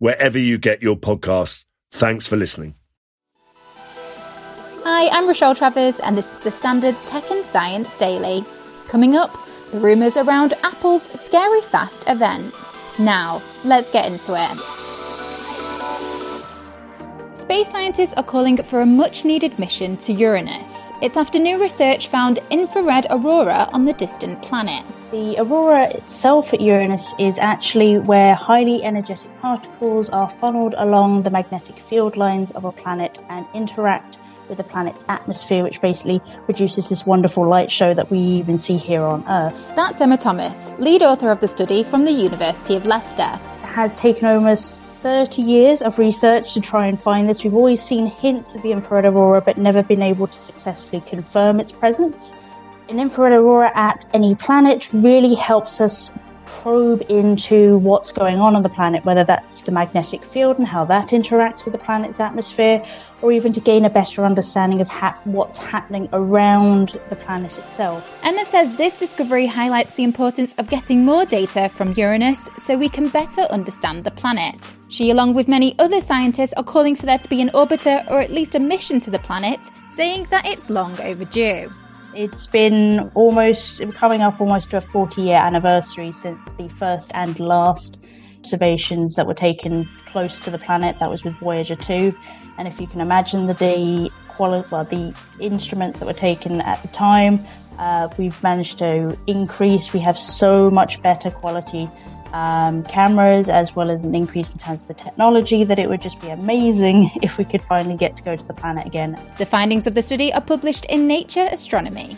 wherever you get your podcasts. Thanks for listening. Hi, I'm Rochelle Travers, and this is the Standards Tech and Science Daily. Coming up, the rumours around Apple's Scary Fast event. Now, let's get into it. Space scientists are calling for a much needed mission to Uranus. It's after new research found infrared aurora on the distant planet. The aurora itself at Uranus is actually where highly energetic particles are funneled along the magnetic field lines of a planet and interact with the planet's atmosphere, which basically produces this wonderful light show that we even see here on Earth. That's Emma Thomas, lead author of the study from the University of Leicester. It has taken almost 30 years of research to try and find this. We've always seen hints of the infrared aurora, but never been able to successfully confirm its presence. An infrared aurora at any planet really helps us probe into what's going on on the planet, whether that's the magnetic field and how that interacts with the planet's atmosphere, or even to gain a better understanding of ha- what's happening around the planet itself. Emma says this discovery highlights the importance of getting more data from Uranus so we can better understand the planet. She, along with many other scientists, are calling for there to be an orbiter or at least a mission to the planet, saying that it's long overdue. It's been almost coming up almost to a 40 year anniversary since the first and last observations that were taken close to the planet. That was with Voyager 2. And if you can imagine the the quality, well, the instruments that were taken at the time, uh, we've managed to increase. We have so much better quality um, cameras as well as an increase in terms of the technology that it would just be amazing if we could finally get to go to the planet again. The findings of the study are published in Nature Astronomy.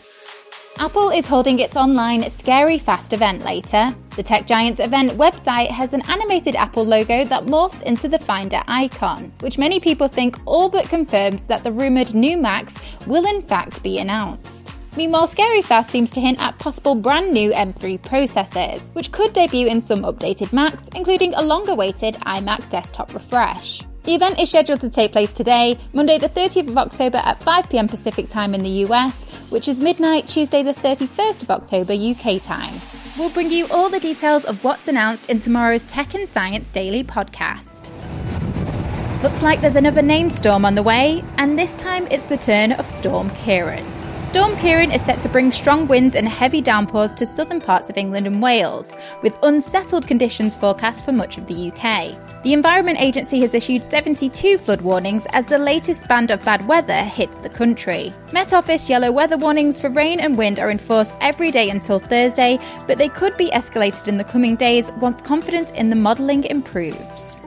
Apple is holding its online Scary Fast event later. The tech giant's event website has an animated Apple logo that morphs into the Finder icon, which many people think all but confirms that the rumoured new Macs will in fact be announced. Meanwhile, Scary Fast seems to hint at possible brand new M3 processors, which could debut in some updated Macs, including a long awaited iMac desktop refresh. The event is scheduled to take place today, Monday the 30th of October at 5pm Pacific time in the US, which is midnight Tuesday the 31st of October UK time. We'll bring you all the details of what's announced in tomorrow's Tech and Science Daily podcast. Looks like there's another named storm on the way, and this time it's the turn of Storm Ciarán. Storm Ciarán is set to bring strong winds and heavy downpours to southern parts of England and Wales, with unsettled conditions forecast for much of the UK. The Environment Agency has issued 72 flood warnings as the latest band of bad weather hits the country. Met Office yellow weather warnings for rain and wind are in force every day until Thursday, but they could be escalated in the coming days once confidence in the modelling improves.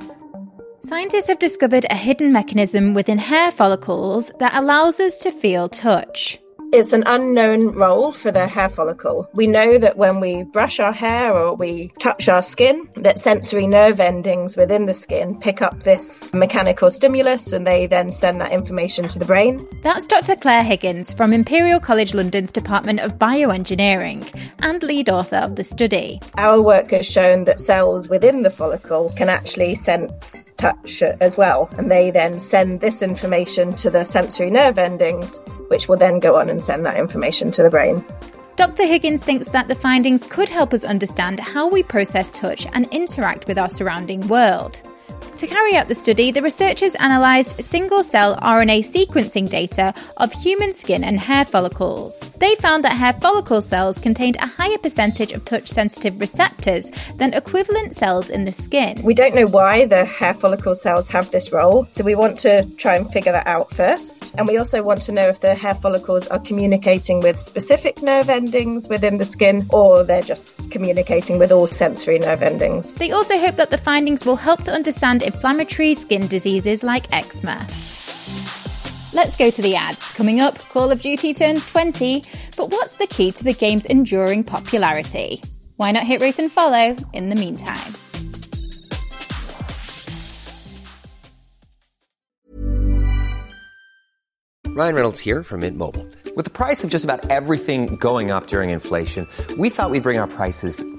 Scientists have discovered a hidden mechanism within hair follicles that allows us to feel touch. It's an unknown role for the hair follicle. We know that when we brush our hair or we touch our skin, that sensory nerve endings within the skin pick up this mechanical stimulus and they then send that information to the brain. That's Dr. Claire Higgins from Imperial College London's Department of Bioengineering and lead author of the study. Our work has shown that cells within the follicle can actually sense touch uh, as well, and they then send this information to the sensory nerve endings, which will then go on and send that information to the brain. Dr. Higgins thinks that the findings could help us understand how we process touch and interact with our surrounding world. To carry out the study, the researchers analysed single cell RNA sequencing data of human skin and hair follicles. They found that hair follicle cells contained a higher percentage of touch sensitive receptors than equivalent cells in the skin. We don't know why the hair follicle cells have this role, so we want to try and figure that out first. And we also want to know if the hair follicles are communicating with specific nerve endings within the skin or they're just communicating with all sensory nerve endings. They also hope that the findings will help to understand inflammatory skin diseases like eczema. Let's go to the ads. Coming up, Call of Duty turns 20, but what's the key to the game's enduring popularity? Why not hit rate and follow in the meantime? Ryan Reynolds here from Mint Mobile. With the price of just about everything going up during inflation, we thought we'd bring our prices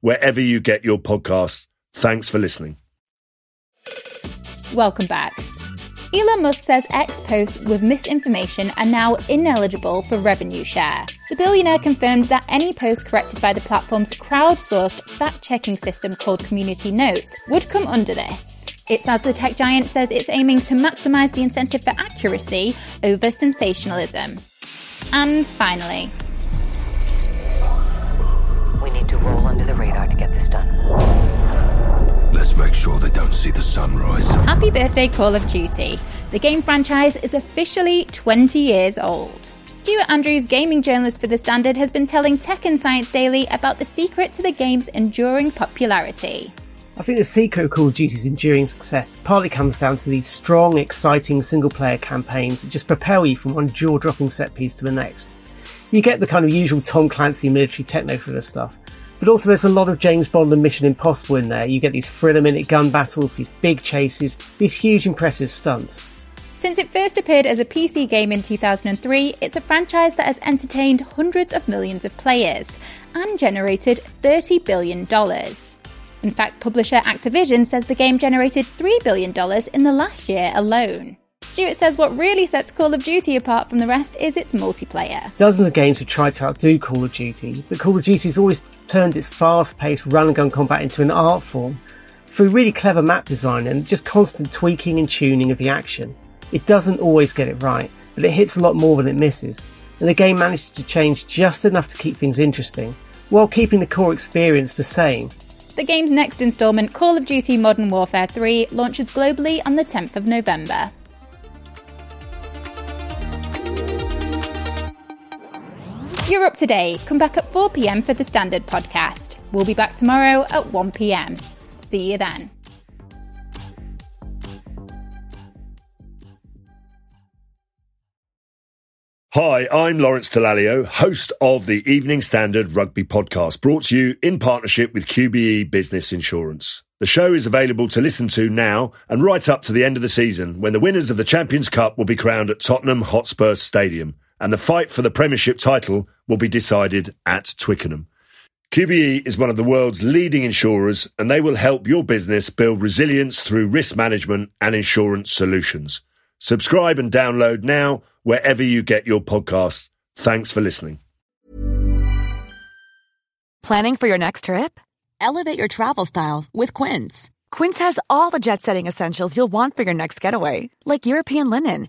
wherever you get your podcasts. Thanks for listening. Welcome back. Elon Musk says X posts with misinformation are now ineligible for revenue share. The billionaire confirmed that any post corrected by the platform's crowdsourced fact checking system called Community Notes would come under this. It's as the tech giant says it's aiming to maximise the incentive for accuracy over sensationalism. And finally, see the sunrise. Happy birthday, Call of Duty. The game franchise is officially 20 years old. Stuart Andrews, gaming journalist for The Standard, has been telling Tech and Science Daily about the secret to the game's enduring popularity. I think the secret of Call of Duty's enduring success partly comes down to these strong, exciting single player campaigns that just propel you from one jaw dropping set piece to the next. You get the kind of usual Tom Clancy military techno for thriller stuff, but also there's a lot of James Bond and Mission Impossible in there. You get these thriller minute gun battles, these big chases, these huge impressive stunts. Since it first appeared as a PC game in 2003, it's a franchise that has entertained hundreds of millions of players and generated $30 billion. In fact, publisher Activision says the game generated $3 billion in the last year alone. Stuart says what really sets Call of Duty apart from the rest is its multiplayer. Dozens of games have tried to outdo Call of Duty, but Call of Duty has always turned its fast paced run and gun combat into an art form through really clever map design and just constant tweaking and tuning of the action. It doesn't always get it right, but it hits a lot more than it misses, and the game manages to change just enough to keep things interesting, while keeping the core experience the same. The game's next installment, Call of Duty Modern Warfare 3, launches globally on the 10th of November. You're up today. Come back at 4 pm for the Standard podcast. We'll be back tomorrow at 1 pm. See you then. Hi, I'm Lawrence Dallaglio, host of the Evening Standard Rugby Podcast, brought to you in partnership with QBE Business Insurance. The show is available to listen to now and right up to the end of the season when the winners of the Champions Cup will be crowned at Tottenham Hotspur Stadium and the fight for the Premiership title will be decided at Twickenham. QBE is one of the world's leading insurers and they will help your business build resilience through risk management and insurance solutions. Subscribe and download now wherever you get your podcasts. Thanks for listening. Planning for your next trip? Elevate your travel style with Quince. Quince has all the jet setting essentials you'll want for your next getaway, like European linen,